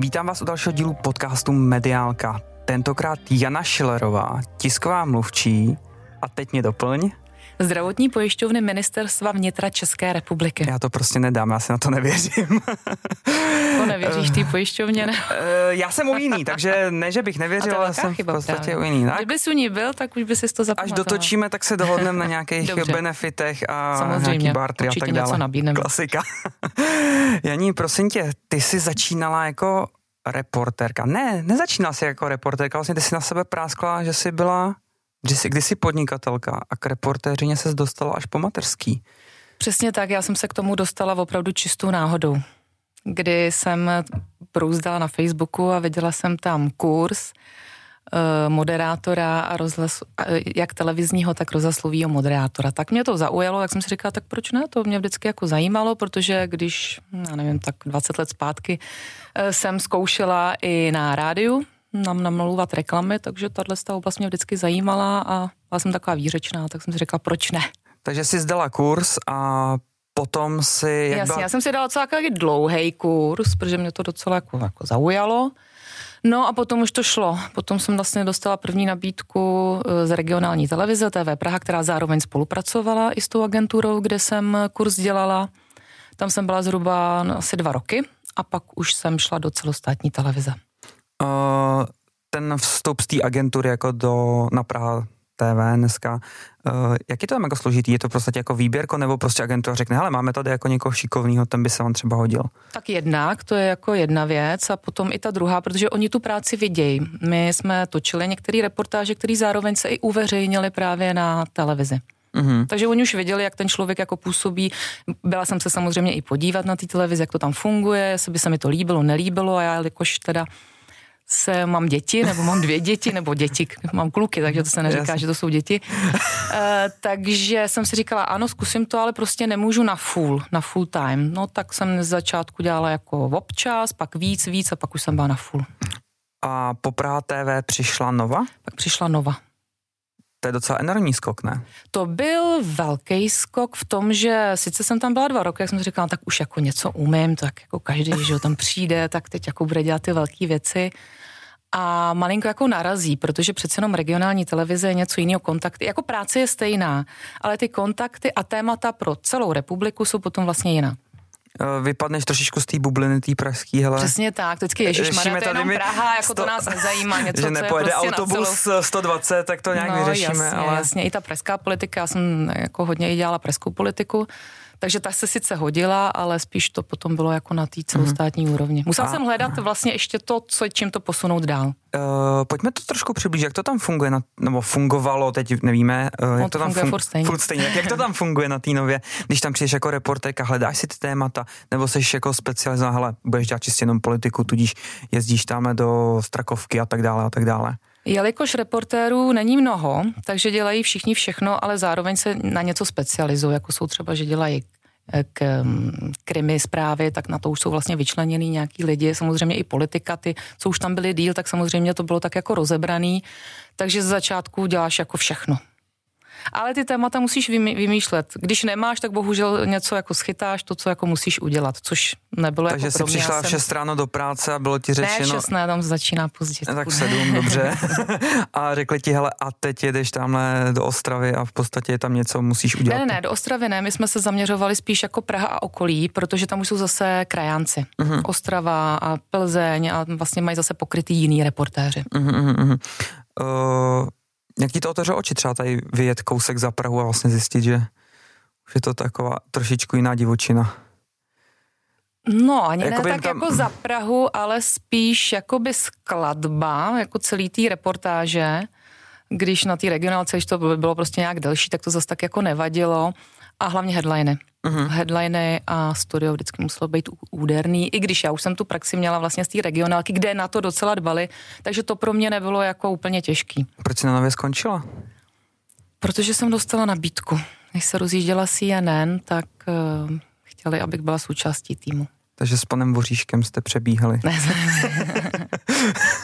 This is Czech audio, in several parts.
Vítám vás u dalšího dílu podcastu Mediálka. Tentokrát Jana Šilerová, tisková mluvčí. A teď mě doplň. Zdravotní pojišťovny ministerstva vnitra České republiky. Já to prostě nedám, já si na to nevěřím. To nevěříš té pojišťovně? Ne? Eh, já jsem u jiný, takže ne, že bych nevěřil, ale jsem v podstatě právě. u jiný. Tak? Kdybys u ní byl, tak už by si to zapamatoval. Až dotočíme, tak se dohodneme na nějakých Dobře. benefitech a Samozřejmě, nějaký bartry a tak dále. Něco nabídneme. Klasika. Janí, prosím tě, ty jsi začínala jako reportérka. Ne, nezačínala jsi jako reportérka, vlastně ty jsi na sebe práskla, že jsi byla jsi, kdysi podnikatelka a k reportéřině se dostala až po materský. Přesně tak, já jsem se k tomu dostala opravdu čistou náhodou, kdy jsem brouzdala na Facebooku a viděla jsem tam kurz uh, moderátora a rozhlas, jak televizního, tak rozhlaslového moderátora. Tak mě to zaujalo, tak jsem si říkala, tak proč ne, to mě vždycky jako zajímalo, protože když, já nevím, tak 20 let zpátky uh, jsem zkoušela i na rádiu, nám namlouvat reklamy, takže tahle oblast mě vždycky zajímala a byla jsem taková výřečná, tak jsem si řekla, proč ne. Takže jsi zdala kurz a potom si... Jak Jasně, byla... já jsem si dala docela dlouhý kurz, protože mě to docela jako, jako zaujalo. No a potom už to šlo. Potom jsem vlastně dostala první nabídku eh, z regionální televize TV Praha, která zároveň spolupracovala i s tou agenturou, kde jsem kurz dělala. Tam jsem byla zhruba no, asi dva roky a pak už jsem šla do celostátní televize. Uh, ten vstup z té agentury jako do, na Praha TV dneska, uh, jak je to tam jako složitý? Je to prostě jako výběrko nebo prostě agentura řekne, hele, máme tady jako někoho šikovného, ten by se vám třeba hodil? Tak jednak, to je jako jedna věc a potom i ta druhá, protože oni tu práci vidějí. My jsme točili některé reportáže, které zároveň se i uveřejnili právě na televizi. Mm-hmm. Takže oni už věděli, jak ten člověk jako působí. Byla jsem se samozřejmě i podívat na té televizi, jak to tam funguje, jestli by se mi to líbilo, nelíbilo a já, jelikož teda se mám děti, nebo mám dvě děti, nebo děti, mám kluky, takže to se neříká, že to jsou děti. E, takže jsem si říkala, ano, zkusím to, ale prostě nemůžu na full, na full time. No tak jsem z začátku dělala jako občas, pak víc, víc a pak už jsem byla na full. A po Praha TV přišla Nova? Pak přišla Nova to je docela enormní skok, ne? To byl velký skok v tom, že sice jsem tam byla dva roky, jak jsem říkala, tak už jako něco umím, tak jako každý, že tam přijde, tak teď jako bude dělat ty velké věci a malinko jako narazí, protože přece jenom regionální televize je něco jiného, kontakty, jako práce je stejná, ale ty kontakty a témata pro celou republiku jsou potom vlastně jiná. Eh, vypadneš trošičku z té bubliny, té pražský, hele. Přesně tak, vždycky Ježíš to je jenom Praha, jako sto, to nás nezajímá, něco, že nepojede co je prostě autobus celou... 120, tak to nějak no, vyřešíme. Jasně, ale... jasně, i ta pražská politika, já jsem jako hodně i dělala pražskou politiku, takže ta se sice hodila, ale spíš to potom bylo jako na té celostátní mm. úrovni. Musel a, jsem hledat vlastně ještě to, co, čím to posunout dál. Uh, pojďme to trošku přiblížit, jak to tam funguje, na, nebo fungovalo, teď nevíme, uh, no, jak to, to tam funguje furt stejně. Furt stejně. Jak, jak to tam funguje na té nově, když tam přijdeš jako reporterka, hledáš si ty témata, nebo jsi jako specializovaná, hele, budeš dělat čistě jenom politiku, tudíž jezdíš tam do Strakovky a tak dále a tak dále. Jelikož reportérů není mnoho, takže dělají všichni všechno, ale zároveň se na něco specializují, jako jsou třeba, že dělají eh, k mm, krimi zprávy, tak na to už jsou vlastně vyčleněný nějaký lidi, samozřejmě i politika, ty, co už tam byli díl, tak samozřejmě to bylo tak jako rozebraný, takže z začátku děláš jako všechno ale ty témata musíš vymýšlet. Když nemáš, tak bohužel něco jako schytáš, to, co jako musíš udělat, což nebylo Takže jako jsi přišla v 6 ráno do práce a bylo ti řečeno... Ne, 6 ne, tam začíná pozdě. Tak 7, dobře. a řekli ti, hele, a teď jedeš tamhle do Ostravy a v podstatě tam něco musíš udělat. Ne, ne, ne, do Ostravy ne, my jsme se zaměřovali spíš jako Praha a okolí, protože tam už jsou zase krajánci. Uh-huh. Ostrava a Plzeň a vlastně mají zase pokrytý jiný reportéři. Uh-huh, uh-huh. Uh, jak ti to otevřelo oči třeba tady vyjet kousek za Prahu a vlastně zjistit, že už je to taková trošičku jiná divočina? No, ani jakoby ne tak tam... jako za Prahu, ale spíš jakoby skladba, jako celý té reportáže, když na té regionálce, když to bylo prostě nějak delší, tak to zase tak jako nevadilo a hlavně headliny. Uh-huh. headliny a studio vždycky muselo být úderný, i když já už jsem tu praxi měla vlastně z té regionálky, kde na to docela dbali, takže to pro mě nebylo jako úplně těžký. Proč jsi na nově skončila? Protože jsem dostala nabídku. Když se rozjížděla CNN, tak uh, chtěli, abych byla součástí týmu. Takže s panem Voříškem jste přebíhali. Ne,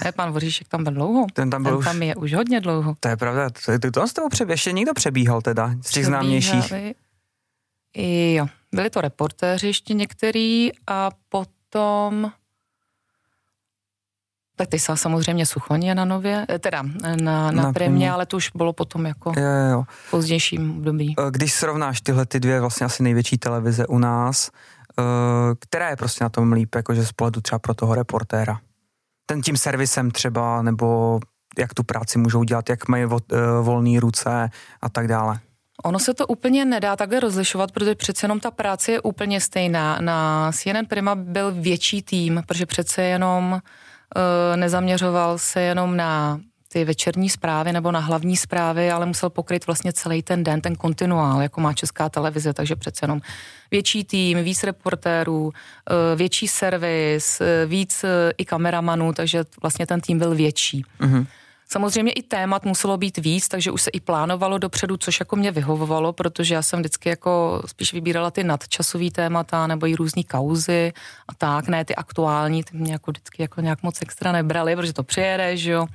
ne pan Voříšek tam byl dlouho. Ten tam, byl Ten už... tam je už hodně dlouho. To je pravda, to, to, to z toho přebíhal, ještě někdo přebíhal teda, z těch známějších. Jo, byli to reportéři ještě některý a potom tak ty jsou samozřejmě Suchoně na nově, eh, teda eh, na, na, na prémě, ale to už bylo potom jako jo, jo, v pozdějším období. Eh, když srovnáš tyhle ty dvě vlastně asi největší televize u nás, která je prostě na tom líp, jakože z pohledu třeba pro toho reportéra? Ten tím servisem třeba, nebo jak tu práci můžou dělat, jak mají volné ruce a tak dále? Ono se to úplně nedá takhle rozlišovat, protože přece jenom ta práce je úplně stejná. Na CNN Prima byl větší tým, protože přece jenom uh, nezaměřoval se jenom na ty večerní zprávy nebo na hlavní zprávy, ale musel pokryt vlastně celý ten den, ten kontinuál, jako má česká televize, takže přece jenom větší tým, víc reportérů, eh, větší servis, eh, víc i kameramanů, takže vlastně ten tým byl větší. Mm-hmm. Samozřejmě i témat muselo být víc, takže už se i plánovalo dopředu, což jako mě vyhovovalo, protože já jsem vždycky jako spíš vybírala ty nadčasové témata nebo i různé kauzy a tak, ne ty aktuální, ty mě jako vždycky jako nějak moc extra nebrali, protože to přijede, že jo,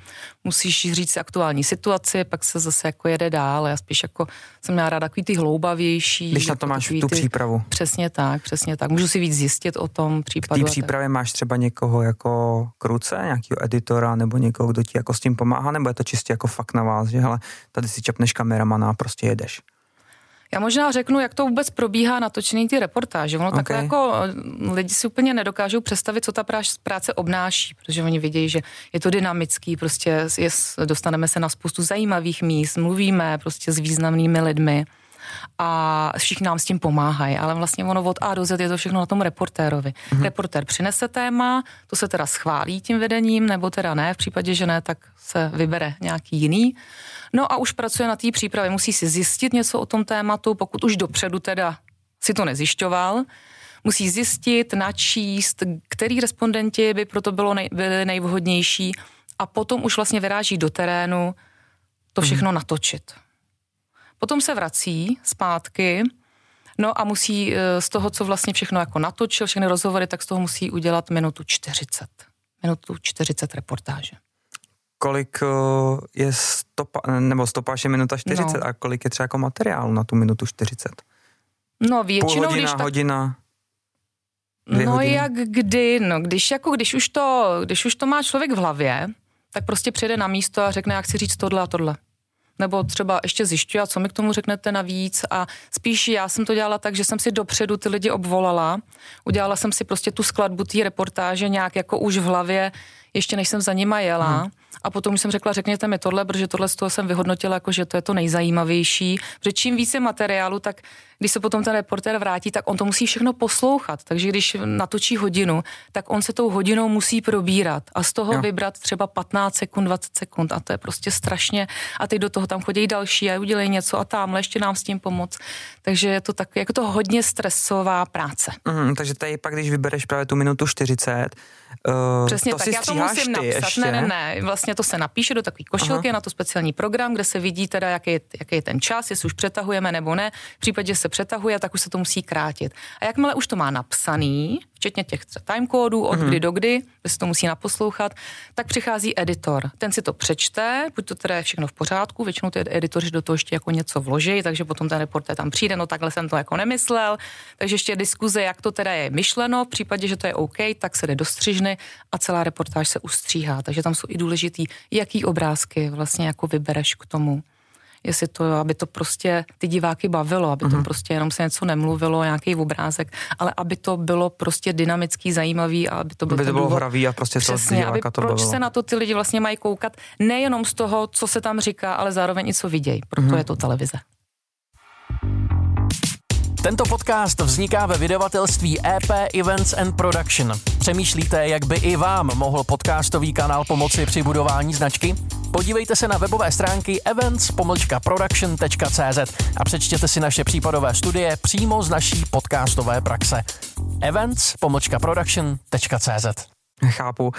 musíš říct si aktuální situaci, pak se zase jako jede dál, já spíš jako jsem měla ráda takový ty hloubavější. Když na to máš tu ty, přípravu. Přesně tak, přesně tak. Můžu si víc zjistit o tom případu. V té přípravě máš třeba někoho jako kruce, nějakého editora nebo někoho, kdo ti jako s tím pomáhá, nebo je to čistě jako fakt na vás, že hele, tady si čapneš kameramana a prostě jedeš? Já možná řeknu, jak to vůbec probíhá natočený ty reportáže. Ono okay. takhle jako eh, lidi si úplně nedokážou představit, co ta práce obnáší, protože oni vidějí, že je to dynamický, prostě je, dostaneme se na spoustu zajímavých míst, mluvíme prostě s významnými lidmi a všichni nám s tím pomáhají, ale vlastně ono od A do Z je to všechno na tom reportérovi. Mm-hmm. Reportér přinese téma, to se teda schválí tím vedením, nebo teda ne, v případě, že ne, tak se vybere nějaký jiný. No a už pracuje na té přípravě, musí si zjistit něco o tom tématu, pokud už dopředu teda si to nezjišťoval, musí zjistit, načíst, který respondenti by proto bylo nej, byli nejvhodnější a potom už vlastně vyráží do terénu to všechno mm. natočit. Potom se vrací zpátky, no a musí eh, z toho, co vlastně všechno jako natočil, všechny rozhovory, tak z toho musí udělat minutu 40. Minutu 40 reportáže. Kolik eh, je stopa, nebo stopáž je minuta 40 no. a kolik je třeba jako materiálu na tu minutu 40? No většinou, Půl hodina, když tak... hodina, No hodiny. jak kdy, no když jako, když už to, když už to má člověk v hlavě, tak prostě přijde na místo a řekne, jak si říct tohle a tohle nebo třeba ještě zjišťuje, co mi k tomu řeknete navíc? A spíš já jsem to dělala tak, že jsem si dopředu ty lidi obvolala, udělala jsem si prostě tu skladbu té reportáže nějak jako už v hlavě, ještě než jsem za nima jela. Hmm. A potom jsem řekla, řekněte mi tohle, protože tohle z toho jsem vyhodnotila, jako že to je to nejzajímavější. Protože čím více materiálu, tak když se potom ten reporter vrátí, tak on to musí všechno poslouchat. Takže když natočí hodinu, tak on se tou hodinou musí probírat a z toho jo. vybrat třeba 15 sekund, 20 sekund a to je prostě strašně. A teď do toho tam chodí další a udělej něco a tamhle ještě nám s tím pomoct. Takže je to tak, jako to hodně stresová práce. Mm, takže tady pak, když vybereš právě tu minutu 40, Uh, Přesně to tak, já to musím napsat. Ještě? Ne, ne, ne, vlastně to se napíše do takové košilky Aha. na to speciální program, kde se vidí teda, jaký je, jaký je ten čas, jestli už přetahujeme nebo ne. V případě, že se přetahuje, tak už se to musí krátit. A jakmile už to má napsaný, včetně těch timecodů, od mm-hmm. kdy do kdy, kde se to musí naposlouchat, tak přichází editor. Ten si to přečte, buď to teda je všechno v pořádku, většinou ty editoři do toho ještě jako něco vloží, takže potom ten reporter tam přijde, no takhle jsem to jako nemyslel, takže ještě diskuze, jak to teda je myšleno, v případě, že to je OK, tak se jde do střižny a celá reportáž se ustříhá, takže tam jsou i důležitý, jaký obrázky vlastně jako vybereš k tomu jestli to, aby to prostě ty diváky bavilo, aby to mhm. prostě jenom se něco nemluvilo, nějaký obrázek, ale aby to bylo prostě dynamický, zajímavý a aby to, bylo aby to bylo hravý a prostě Přesně, aby to proč bavilo. se na to ty lidi vlastně mají koukat, nejenom z toho, co se tam říká, ale zároveň i co vidějí, proto uh-huh. je to televize. Tento podcast vzniká ve vydavatelství EP Events and Production. Přemýšlíte, jak by i vám mohl podcastový kanál pomoci při budování značky? Podívejte se na webové stránky events-production.cz a přečtěte si naše případové studie přímo z naší podcastové praxe. events-production.cz Chápu. Uh,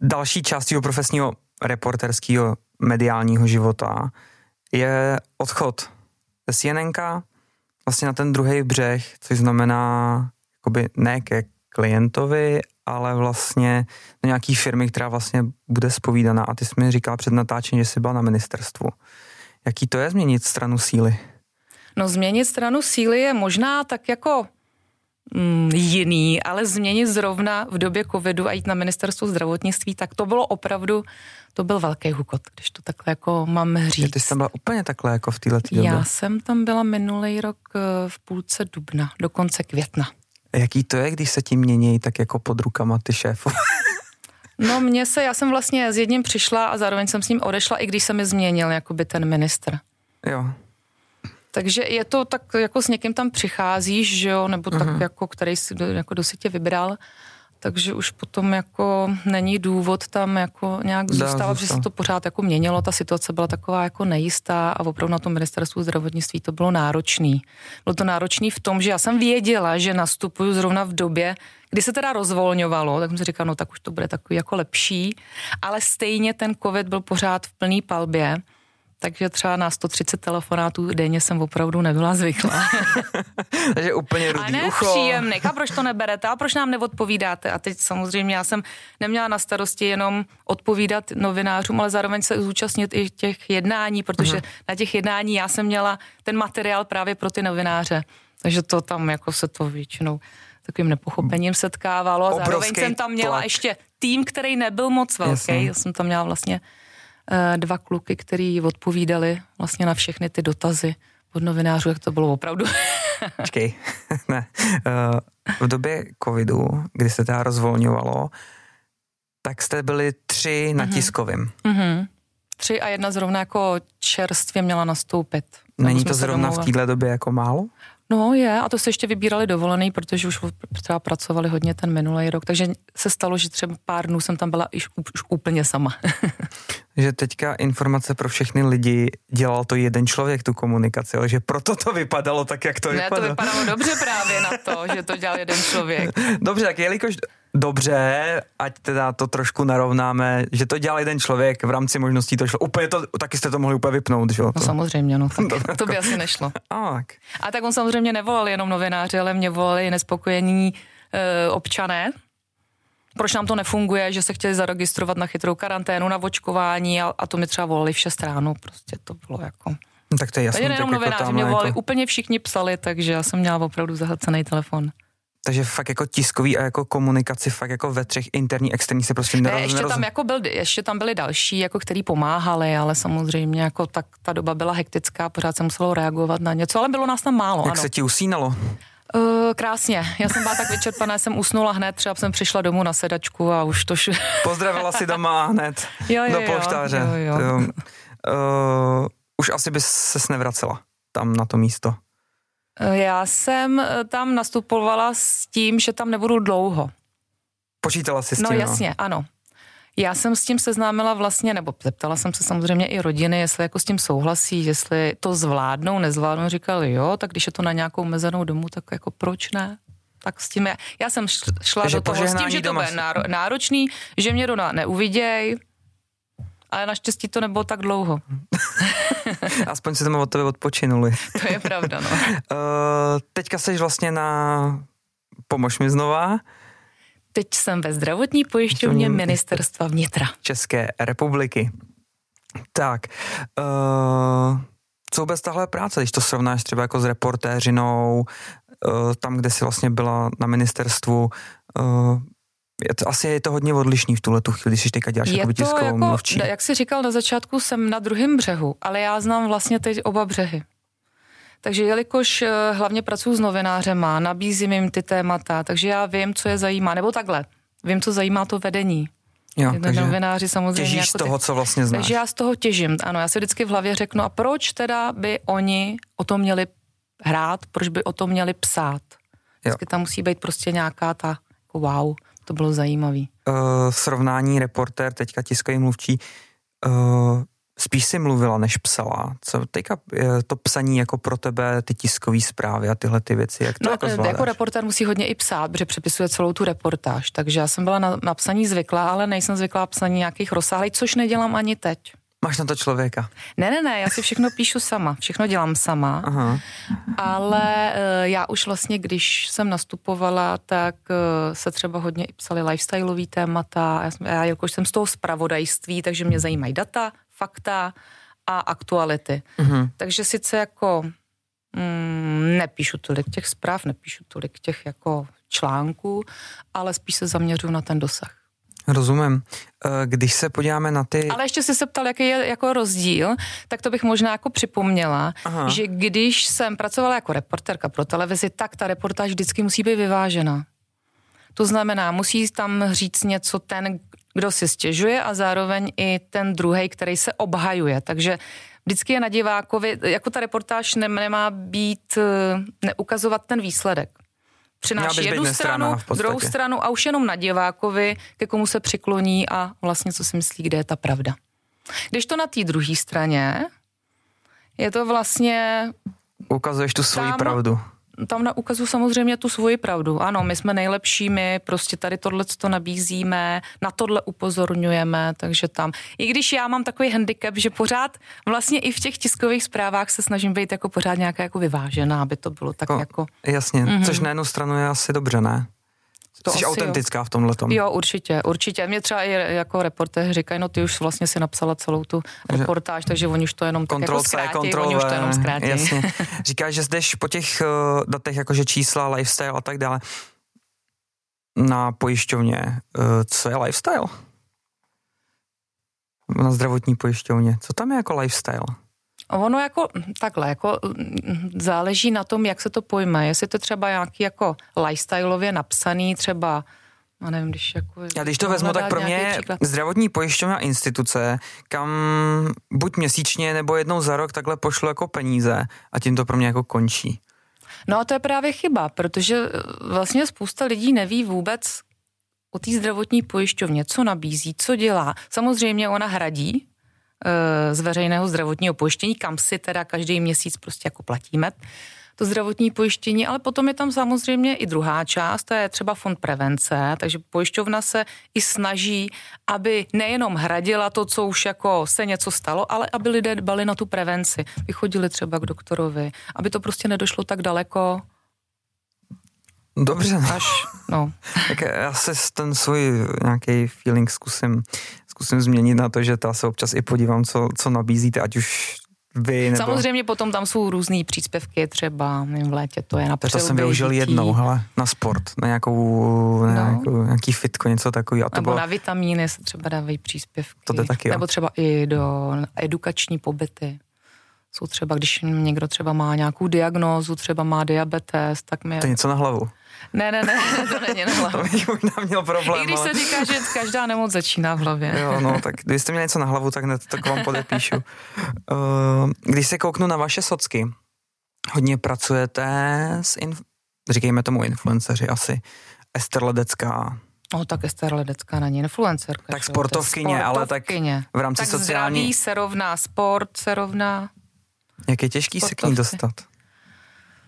další část jeho profesního reporterského mediálního života je odchod z Jenenka vlastně na ten druhý břeh, což znamená jakoby ne ke klientovi, ale vlastně do nějaký firmy, která vlastně bude spovídaná. A ty jsi mi říkala před natáčením, že jsi byla na ministerstvu. Jaký to je změnit stranu síly? No změnit stranu síly je možná tak jako mm, jiný, ale změnit zrovna v době covidu a jít na ministerstvo zdravotnictví, tak to bylo opravdu, to byl velký hukot, když to takhle jako mám říct. Ty jsi tam byla úplně takhle jako v této době? Já jsem tam byla minulý rok eh, v půlce dubna, do konce května. Jaký to je, když se ti mění tak jako pod rukama ty šéfu? no mně se, já jsem vlastně s jedním přišla a zároveň jsem s ním odešla, i když se mi změnil jakoby ten ministr. Jo. Takže je to tak, jako s někým tam přicházíš, že jo, nebo uh-huh. tak mhm. jako, který si, jako do si tě vybral takže už potom jako není důvod tam jako nějak zůstávat, protože se to pořád jako měnilo, ta situace byla taková jako nejistá a opravdu na tom ministerstvu zdravotnictví to bylo náročný. Bylo to náročný v tom, že já jsem věděla, že nastupuju zrovna v době, kdy se teda rozvolňovalo, tak jsem si říkala, no tak už to bude takový jako lepší, ale stejně ten covid byl pořád v plný palbě takže třeba na 130 telefonátů denně jsem opravdu nebyla zvyklá. takže úplně rudý A ne ucho. příjemný. A proč to neberete? A proč nám neodpovídáte? A teď samozřejmě já jsem neměla na starosti jenom odpovídat novinářům, ale zároveň se zúčastnit i těch jednání, protože uh-huh. na těch jednání já jsem měla ten materiál právě pro ty novináře. Takže to tam jako se to většinou takovým nepochopením setkávalo. A zároveň jsem tam měla tlak. ještě tým, který nebyl moc velký. Jasně. Já jsem tam měla vlastně dva kluky, který odpovídali vlastně na všechny ty dotazy od novinářů, jak to bylo opravdu. Počkej, ne. Eh, v době covidu, kdy se teda rozvolňovalo, tak jste byli tři na mm-hmm. tiskovým. Mm-hmm. Tři a jedna zrovna jako čerstvě měla nastoupit. Není to zrovna v téhle době jako málo? No je, a to se ještě vybírali dovolený, protože už třeba pracovali hodně ten minulý rok, takže se stalo, že třeba pár dnů jsem tam byla už, už úplně sama. že teďka informace pro všechny lidi dělal to jeden člověk, tu komunikaci, ale že proto to vypadalo tak, jak to ne, vypadalo. to vypadalo dobře právě na to, že to dělal jeden člověk. Dobře, tak jelikož dobře, ať teda to trošku narovnáme, že to dělal jeden člověk, v rámci možností to šlo. Úplně to, taky jste to mohli úplně vypnout, že jo? No samozřejmě, no. Tak, to by asi nešlo. A, tak. A tak on samozřejmě nevolal jenom novináři, ale mě volali nespokojení e, občané, proč nám to nefunguje, že se chtěli zaregistrovat na chytrou karanténu, na očkování a, a to mi třeba volali v 6 ráno, prostě to bylo jako... No, tak to je jasný. Takže jenom novináři jako mě volali, jako... úplně všichni psali, takže já jsem měla opravdu zahlcený telefon. Takže fakt jako tiskový a jako komunikaci fakt jako ve třech interní, externí se prostě neroz, ne, ještě tam jako byl, ještě tam byli další, jako který pomáhali, ale samozřejmě jako tak ta doba byla hektická, pořád se muselo reagovat na něco, ale bylo nás tam málo. Jak ano. se ti usínalo? Uh, krásně. Já jsem byla tak vyčerpaná, jsem usnula hned, třeba jsem přišla domů na sedačku a už to š... Pozdravila si doma hned jo, jo, do polštáře. Jo, jo. Uh, už asi bys ses nevracela tam na to místo. Eh, já jsem tam nastupovala s tím, že tam nebudu dlouho. Počítala jsi s no, tím? No jasně, ano. Já jsem s tím seznámila vlastně, nebo zeptala jsem se samozřejmě i rodiny, jestli jako s tím souhlasí, jestli to zvládnou, nezvládnou. Říkali jo, tak když je to na nějakou mezenou domu, tak jako proč ne? Tak s tím, já, já jsem šla Takže do toho s tím, že to bude náročný, že mě doma neuviděj, ale naštěstí to nebylo tak dlouho. Aspoň si tam od tebe odpočinuli. to je pravda, no. uh, teďka jsi vlastně na, pomož mi znova, Teď jsem ve zdravotní pojišťovně ministerstva vnitra. České republiky. Tak, uh, co vůbec tahle práce, když to srovnáš třeba jako s reportéřinou, uh, tam, kde jsi vlastně byla na ministerstvu, uh, je to, asi je to hodně odlišný v tuhle tu chvíli, když jsi teďka děláš je tiskovou jako, mluvčí. Jak jsi říkal na začátku, jsem na druhém břehu, ale já znám vlastně teď oba břehy. Takže jelikož eh, hlavně pracuji s novinářema, nabízím jim ty témata, takže já vím, co je zajímá, nebo takhle, vím, co zajímá to vedení. Jo, takže novináři samozřejmě. Těžíš jako z toho, ty, co vlastně znáš. Takže já z toho těžím, ano, já si vždycky v hlavě řeknu, a proč teda by oni o tom měli hrát, proč by o tom měli psát. Vždycky jo. tam musí být prostě nějaká ta, jako wow, to bylo zajímavý. srovnání reportér, teďka tiskový mluvčí, uh, spíš si mluvila, než psala. Co teďka to psaní jako pro tebe, ty tiskové zprávy a tyhle ty věci, jak to no, jako zvládáš? jako reportér musí hodně i psát, protože přepisuje celou tu reportáž, takže já jsem byla na, na psaní zvyklá, ale nejsem zvyklá psaní nějakých rozsáhlých, což nedělám ani teď. Máš na to člověka? Ne, ne, ne, já si všechno píšu sama, všechno dělám sama, Aha. ale uh, já už vlastně, když jsem nastupovala, tak uh, se třeba hodně i psaly lifestyleový témata, já, jsem, já jakož jsem z toho zpravodajství, takže mě zajímají data, fakta a aktuality. Uh-huh. Takže sice jako mm, nepíšu tolik těch zpráv, nepíšu tolik těch jako článků, ale spíš se zaměřuju na ten dosah. Rozumím. Eh, když se podíváme na ty... Ale ještě jsi se ptal, jaký je jako rozdíl, tak to bych možná jako připomněla, Aha. že když jsem pracovala jako reporterka pro televizi, tak ta reportáž vždycky musí být vyvážena. To znamená, musí tam říct něco ten, kdo si stěžuje a zároveň i ten druhý, který se obhajuje. Takže vždycky je na divákovi, jako ta reportáž nemá být, eh, neukazovat ten výsledek. Přináší jednu stranu, druhou stranu a už jenom na divákovi, ke komu se přikloní a vlastně co si myslí, kde je ta pravda. Když to na té druhé straně, je to vlastně... Ukazuješ tu svoji tam, pravdu tam na ukazu samozřejmě tu svoji pravdu. Ano, my jsme nejlepší, my prostě tady tohle to nabízíme, na tohle upozorňujeme, takže tam. I když já mám takový handicap, že pořád vlastně i v těch tiskových zprávách se snažím být jako pořád nějaká jako vyvážená, aby to bylo tak no, jako... Jasně, mm-hmm. což na jednu stranu je asi dobře, ne? To Jsi autentická jo. v tomhle tom. Jo, určitě, určitě. Mě třeba i jako reportéři říkají, no ty už vlastně si napsala celou tu reportáž, takže oni už to jenom kontrol tak jako zkrátí, oni už to jenom zkrátí. Jasně. Říkáš, že jdeš po těch uh, datech, jakože čísla, lifestyle a tak dále. Na pojišťovně, uh, co je lifestyle? Na zdravotní pojišťovně. Co tam je jako lifestyle? Ono jako takhle, jako záleží na tom, jak se to pojme. Jestli to třeba nějaký jako lifestyleově napsaný, třeba a nevím, když jako... Já když to vezmu, tak pro mě zdravotní pojišťovna instituce, kam buď měsíčně nebo jednou za rok takhle pošlu jako peníze a tím to pro mě jako končí. No a to je právě chyba, protože vlastně spousta lidí neví vůbec o té zdravotní pojišťovně, co nabízí, co dělá. Samozřejmě ona hradí Eh, z veřejného zdravotního pojištění, kam si teda každý měsíc prostě jako platíme to zdravotní pojištění, ale potom je tam samozřejmě i druhá část, to je třeba fond prevence, takže pojišťovna se i snaží, aby nejenom hradila to, co už jako se něco stalo, ale aby lidé dbali na tu prevenci, vychodili třeba k doktorovi, aby to prostě nedošlo tak daleko, Dobře. Až, no. tak já se ten svůj nějaký feeling zkusím zkusím změnit na to, že ta se občas i podívám, co, co nabízíte, ať už vy nebo... Samozřejmě potom tam jsou různé příspěvky, třeba v létě to je na To jsem využil dětí. jednou, hele, na sport, na nějakou, na no. nějakou nějaký fitko, něco takového. Nebo bylo... na vitamíny se třeba dávají příspěvky. To jde taky, jo. Nebo třeba i do edukační pobyty. Jsou třeba, když někdo třeba má nějakou diagnózu, třeba má diabetes, tak mi... To je něco na hlavu. Ne, ne, ne, to není na hlavu. to bych měl problém. I když ale... se říká, že každá nemoc začíná v hlavě. jo, no, tak když jste měl něco na hlavu, tak hned tak vám podepíšu. Uh, když se kouknu na vaše socky, hodně pracujete s, inf- říkejme tomu influenceři asi, Ester Ledecká, No tak Ester Ledecká není influencerka. Tak sportovkyně, ale tak v rámci tak sociální... zdraví se rovná sport, se rovná... Jak je těžký se k ní dostat?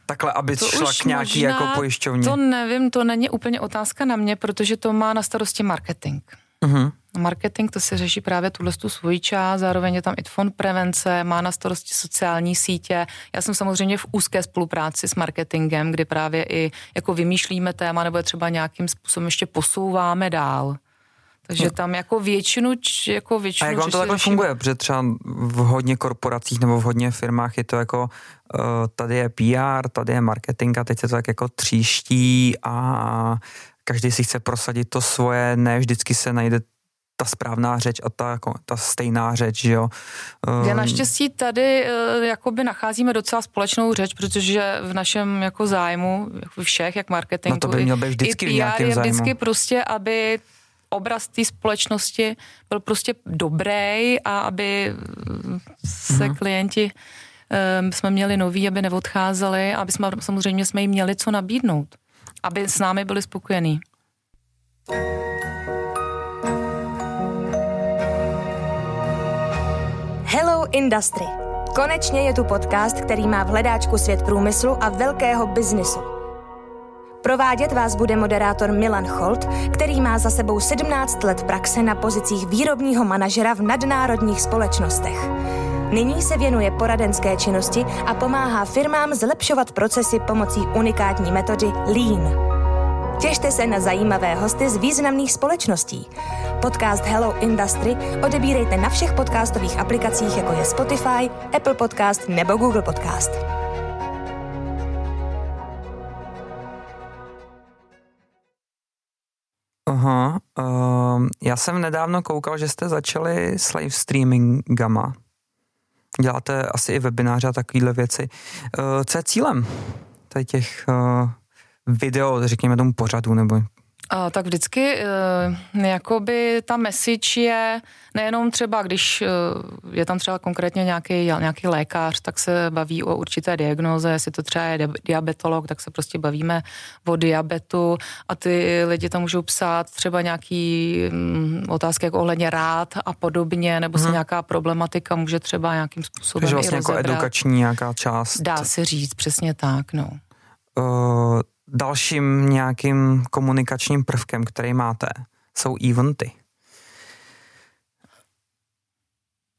Takhle, aby to šla k nějaký jako pojišťovně. To nevím, to není úplně otázka na mě, protože to má na starosti marketing. Uh-huh. Marketing to se řeší právě tuhle tu svoji část, zároveň je tam i fond prevence, má na starosti sociální sítě. Já jsem samozřejmě v úzké spolupráci s marketingem, kdy právě i jako vymýšlíme téma nebo je třeba nějakým způsobem ještě posouváme dál. Takže no. tam jako většinu, jako většinu... A jak vám to takhle řešíme? funguje? Protože třeba v hodně korporacích nebo v hodně firmách je to jako uh, tady je PR, tady je marketing a teď se to tak jako tříští a každý si chce prosadit to svoje, ne vždycky se najde ta správná řeč a ta, jako, ta stejná řeč, že jo. Já ehm, naštěstí tady uh, jakoby nacházíme docela společnou řeč, protože v našem jako zájmu všech, jak marketingu, no to by měl být vždycky i PR v nějakém je vždycky zájmu. prostě, aby obraz té společnosti byl prostě dobrý a aby eh, se hmm. klienti eh, jsme měli nový, aby neodcházeli, aby jsme samozřejmě jsme jim měli co nabídnout, aby s námi byli spokojení. Hello Industry. Konečně je tu podcast, který má v hledáčku svět průmyslu a velkého biznesu. Provádět vás bude moderátor Milan Holt, který má za sebou 17 let praxe na pozicích výrobního manažera v nadnárodních společnostech. Nyní se věnuje poradenské činnosti a pomáhá firmám zlepšovat procesy pomocí unikátní metody Lean. Těšte se na zajímavé hosty z významných společností. Podcast Hello Industry odebírejte na všech podcastových aplikacích, jako je Spotify, Apple Podcast nebo Google Podcast. Aha, uh, já jsem nedávno koukal, že jste začali s live streamingama. Děláte asi i webináře a takovéhle věci. Uh, co je cílem těch uh, video, řekněme tomu pořadu, nebo a, tak vždycky e, jakoby ta message je nejenom třeba, když e, je tam třeba konkrétně nějaký, nějaký lékař, tak se baví o určité diagnoze, jestli to třeba je diabetolog, tak se prostě bavíme o diabetu a ty lidi tam můžou psát třeba nějaký m, otázky jako ohledně rád a podobně, nebo hmm. se mhm. nějaká problematika může třeba nějakým způsobem Takže vlastně jako edukační nějaká část. Dá se říct, přesně tak, no. Uh dalším nějakým komunikačním prvkem, který máte, jsou eventy.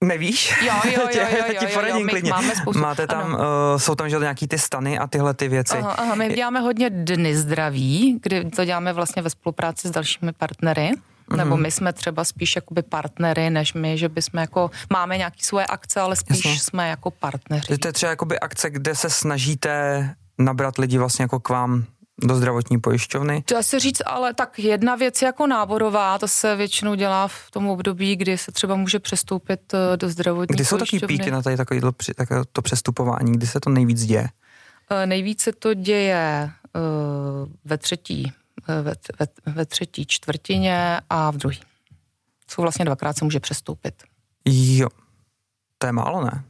Nevíš? Jo, jo, jo, jo, jo, jo, jo, jo klidně. máme spoustu. Máte tam, uh, jsou tam že nějaký ty stany a tyhle ty věci. Aha, aha, my děláme hodně dny zdraví, kdy to děláme vlastně ve spolupráci s dalšími partnery. Mm-hmm. Nebo my jsme třeba spíš jakoby partnery, než my, že bychom jako, máme nějaký svoje akce, ale spíš Jasně. jsme jako partneři. To je třeba jakoby akce, kde se snažíte nabrat lidi vlastně jako k vám do zdravotní pojišťovny? To se říct, ale tak jedna věc jako náborová, to se většinou dělá v tom období, kdy se třeba může přestoupit eh, do zdravotní Kdy jsou taky píky na tady takový to, to přestupování, kdy se to nejvíc děje? Eh, nejvíc se to děje uh, ve třetí, ve, ve, ve třetí čtvrtině a v druhý. Jsou vlastně dvakrát se může přestoupit. Jo, to je málo, ne?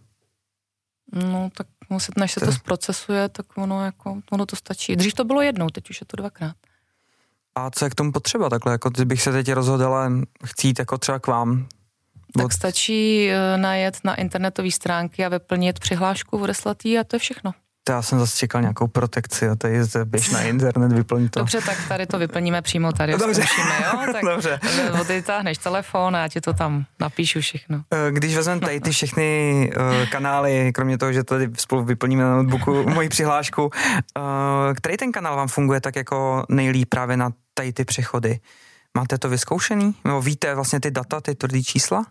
No tak muset, než se to zprocesuje, tak ono, jako, ono to stačí. Dřív to bylo jednou, teď už je to dvakrát. A co je k tomu potřeba takhle? Jako bych se teď rozhodla chcít jako třeba k vám tak od... stačí eh, najet na internetové stránky a vyplnit přihlášku, odeslat a to je všechno. To já jsem zase čekal nějakou protekci a tady běž na internet, vyplň to. Dobře, tak tady to vyplníme přímo tady, Dobře. zkoušíme, jo? Tak Dobře. Vytáhneš telefon a já ti to tam napíšu všechno. Eh, když vezmeme tady ty všechny uh, kanály, kromě toho, že tady spolu vyplníme na notebooku moji přihlášku, uh, který ten kanál vám funguje tak jako nejlíp právě na tady ty přechody? Máte to vyzkoušený? Nebo víte vlastně ty data, ty tvrdý čísla?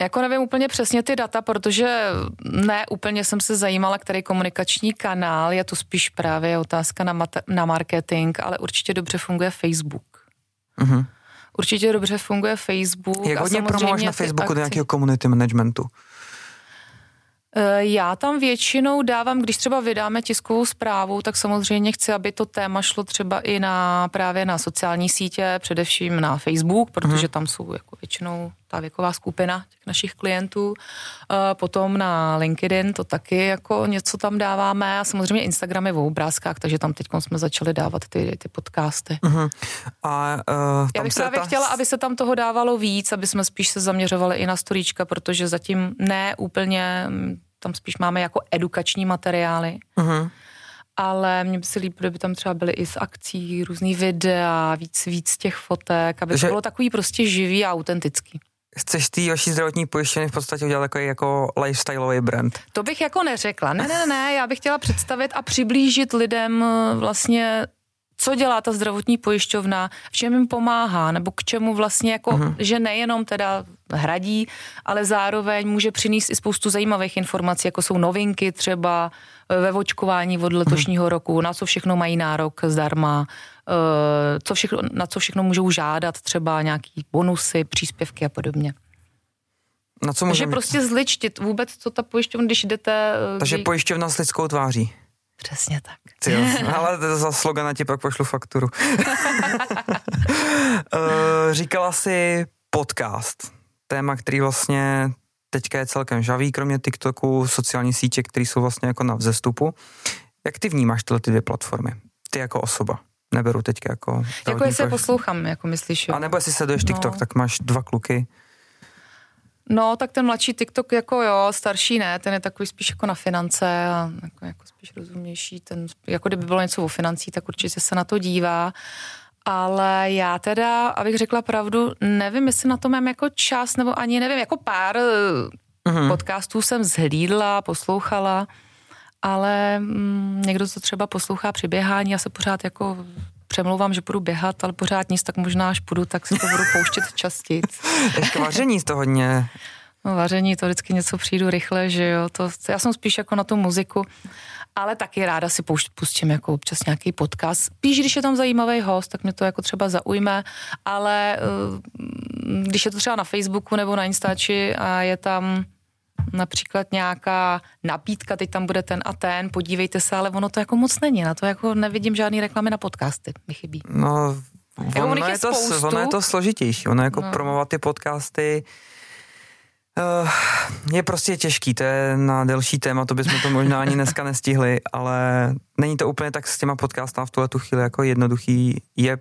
Jako nevím úplně přesně ty data, protože ne úplně jsem se zajímala, který komunikační kanál, je to spíš právě otázka na, mat- na marketing, ale určitě dobře funguje Facebook. Uh-huh. Určitě dobře funguje Facebook. Jak hodně promluváš na Facebooku do nějakého community managementu? Eh, já tam většinou dávám, když třeba vydáme tiskovou zprávu, tak samozřejmě chci, aby to téma šlo třeba i na právě na sociální sítě, především na Facebook, protože hmm. tam jsou jako většinou ta věková skupina těch našich klientů. Eh, potom na LinkedIn to taky jako něco tam dáváme a samozřejmě Instagram je v obrázkách, takže tam teď jsme začali dávat ty, ty podcasty. Uh-huh. A, uh, Já bych právě ta... chtěla, aby se tam toho dávalo víc, aby jsme spíš se zaměřovali i na storíčka, protože zatím ne úplně, mm, tam spíš máme jako edukační materiály. Uh-huh ale mně by se líbilo, kdyby tam třeba byly i z akcí, různý videa, víc, víc těch fotek, aby že... to bylo takový prostě živý a autentický chceš ty vaší zdravotní pojištění v podstatě udělat takový jako lifestyleový brand? To bych jako neřekla. Ne, ne, ne, já bych chtěla představit a přiblížit lidem eh, vlastně co dělá ta zdravotní pojišťovna, v čem jim pomáhá, nebo k čemu vlastně jako, uh-huh. že nejenom teda hradí, ale zároveň může přinést i spoustu zajímavých informací, jako jsou novinky třeba eh, ve očkování od letošního uh-huh. roku, na co všechno mají nárok zdarma, Eh, co všechno, na co všechno můžou žádat, třeba nějaký bonusy, příspěvky a podobně. Na co Takže prostě zličtit vůbec, co ta pojišťovna, když jdete... Eh, Takže kdy... pojišťovna s lidskou tváří. Přesně tak. Ty jo, ale za slogana ti pak pošlu fakturu. Eh, říkala si podcast, téma, který vlastně teďka je celkem žavý, kromě TikToku, sociální sítě, které jsou vlastně jako na vzestupu. Jak ty vnímáš tyhle ty dvě platformy? Ty jako osoba neberu teďka jako... Jako jestli poslouchám, jako myslíš, jo? A nebo jestli sleduješ TikTok, no. tak máš dva kluky. No, tak ten mladší TikTok jako jo, starší ne, ten je takový spíš jako na finance a jako, jako spíš rozumnější, ten, jako kdyby bylo něco o financí, tak určitě se na to dívá. Ale já teda, abych řekla pravdu, nevím, jestli na to mám jako čas, nebo ani nevím, jako pár mm-hmm. podcastů jsem zhlídla, poslouchala, ale mm, někdo to třeba poslouchá při běhání, já se pořád jako přemlouvám, že budu běhat, ale pořád nic, tak možná až půjdu, tak si to budu pouštět častěji. Ještě vaření to hodně. No vaření, to vždycky něco přijdu rychle, že jo, to, já jsem spíš jako na tu muziku, ale taky ráda si poušť, pustím jako občas nějaký podcast. Spíš, když je tam zajímavý host, tak mě to jako třeba zaujme, ale eh, když je to třeba na Facebooku nebo na Instači a je tam například nějaká nabídka, teď tam bude ten a ten, podívejte se, ale ono to jako moc není, na to jako nevidím žádný reklamy na podcasty, mi chybí. No, jako ono, je, to, ono je to složitější, ono jako no. promovat ty podcasty, Uh, je prostě těžký, to je na delší téma, to bychom to možná ani dneska nestihli, ale není to úplně tak s těma podcastama v tuhle tu chvíli jako jednoduchý. Je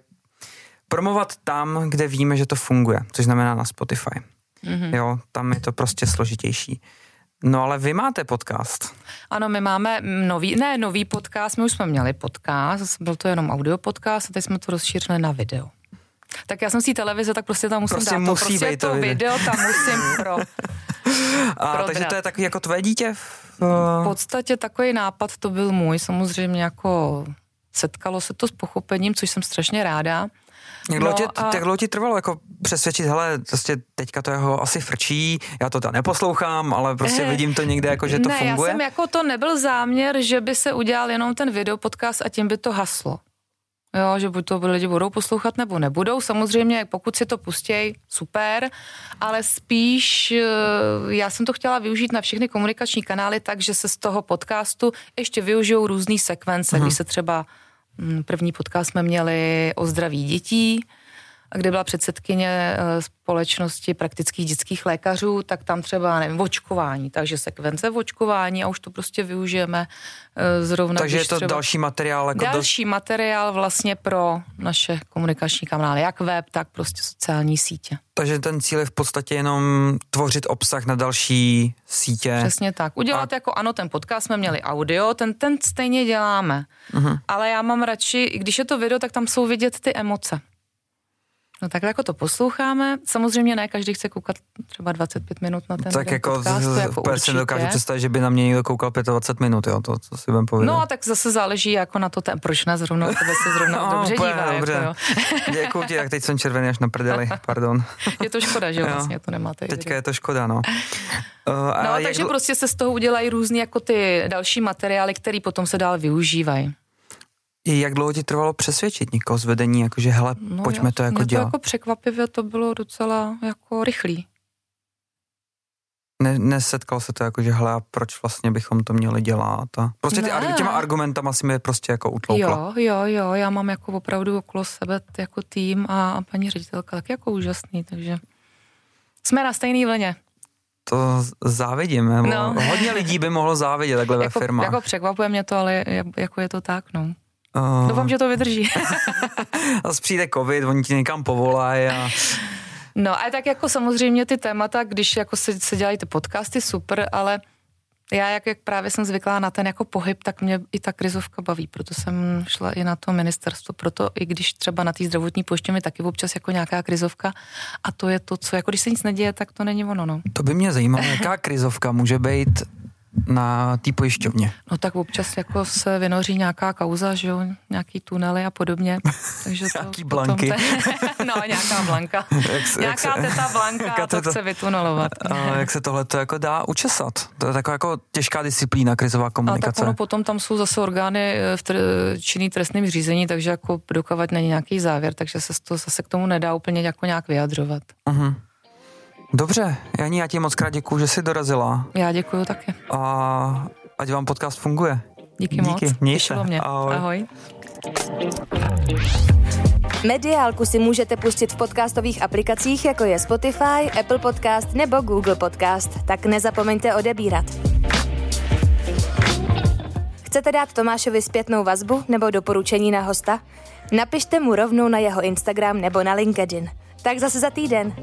promovat tam, kde víme, že to funguje, což znamená na Spotify. Mm-hmm. Jo, tam je to prostě složitější. No ale vy máte podcast. Ano, my máme nový, ne nový podcast, my už jsme měli podcast, byl to jenom audio podcast a teď jsme to rozšířili na video. Tak já jsem si televize, tak prostě tam musím prostě dát musí to, prostě to video. video tam musím pro, a, pro takže to je takový jako tvé dítě? V podstatě takový nápad to byl můj, samozřejmě jako setkalo se to s pochopením, což jsem strašně ráda. Jak dlouho, no tě, a... jak dlouho ti trvalo jako přesvědčit, hele, prostě teďka to jeho asi frčí, já to tam neposlouchám, ale prostě eh, vidím to někde, jako, že to ne, funguje? já jsem jako to nebyl záměr, že by se udělal jenom ten videopodcast a tím by to haslo. Jo, že buď to lidi budou poslouchat nebo nebudou. Samozřejmě, pokud si to pustěj, super, ale spíš eh, já jsem to chtěla využít na všechny komunikační kanály tak, že se z toho podcastu ještě využijou různé sekvence, uh-huh. když se třeba první podcast jsme měli o zdraví dětí, kde byla předsedkyně eh, společnosti praktických dětských lékařů, tak tam třeba, nevím, očkování, takže sekvence očkování a už to prostě využijeme eh, zrovna. Takže je to třeba další materiál? Jako další do... materiál vlastně pro naše komunikační kanály, jak web, tak prostě sociální sítě. Takže ten cíl je v podstatě jenom tvořit obsah na další sítě. Přesně tak. Udělat a... jako, ano, ten podcast jsme měli audio, ten, ten stejně děláme. Uh-huh. Ale já mám radši, když je to video, tak tam jsou vidět ty emoce. No tak jako to posloucháme. Samozřejmě ne každý chce koukat třeba 25 minut na ten Tak jako, podcast, z, jako úplně si dokážu představit, že by na mě někdo koukal 25 minut, jo, to, to si budem povědět. No a tak zase záleží jako na to, ten, proč na zrovna tebe se zrovna no, dobře dívá. Jako dobře. Jako, Děkuji ti, tak teď jsem červený až na prdeli, pardon. je to škoda, že jo, vlastně to nemáte. Teďka je to škoda, no. Uh, no, takže jak... prostě se z toho udělají různý jako ty další materiály, které potom se dál využívají. Jak dlouho ti trvalo přesvědčit někoho z vedení, jakože hele, no pojďme jo, to jako dělat? to jako překvapivě to bylo docela jako rychlý. Ne, nesetkal se to jako, že hele, proč vlastně bychom to měli dělat? A prostě ty, ne. těma argumentama si mi prostě jako utloukla. Jo, jo, jo, já mám jako opravdu okolo sebe jako tým a, a paní ředitelka tak jako úžasný, takže jsme na stejné vlně. To závidím, no. hodně lidí by mohlo závidět takhle jako, ve firmách. Jako překvapuje mě to, ale jako je to tak, no. Uh, Doufám, že to vydrží. a přijde covid, oni ti někam povolají a... No a tak jako samozřejmě ty témata, když jako se, se dělají ty podcasty, super, ale já jak, jak právě jsem zvyklá na ten jako pohyb, tak mě i ta krizovka baví, proto jsem šla i na to ministerstvo, proto i když třeba na té zdravotní pojišťovně taky občas jako nějaká krizovka a to je to, co jako když se nic neděje, tak to není ono, no. To by mě zajímalo, jaká krizovka může být na té pojišťovně. No tak občas jako se vynoří nějaká kauza, že jo, nějaký tunely a podobně. Takže to nějaký blanky. Te... no, nějaká blanka. jak se, nějaká jak se, teta blanka to chce vytunelovat. A jak se tohle to jako dá učesat? To je taková jako těžká disciplína, krizová komunikace. A tak ono potom tam jsou zase orgány eh, v tr- činný trestným řízení, takže jako dokovat není nějaký závěr, takže se to zase k tomu nedá úplně jako nějak vyjadřovat. Uh-huh. Dobře, Janí, já ti moc krát děkuju, že jsi dorazila. Já děkuju taky. A ať vám podcast funguje. Díky, Díky moc. Měj se. Mě. Ahoj. Ahoj. Mediálku si můžete pustit v podcastových aplikacích, jako je Spotify, Apple Podcast nebo Google Podcast, tak nezapomeňte odebírat. Chcete dát Tomášovi zpětnou vazbu nebo doporučení na hosta? Napište mu rovnou na jeho Instagram nebo na LinkedIn – Tak zase za týden.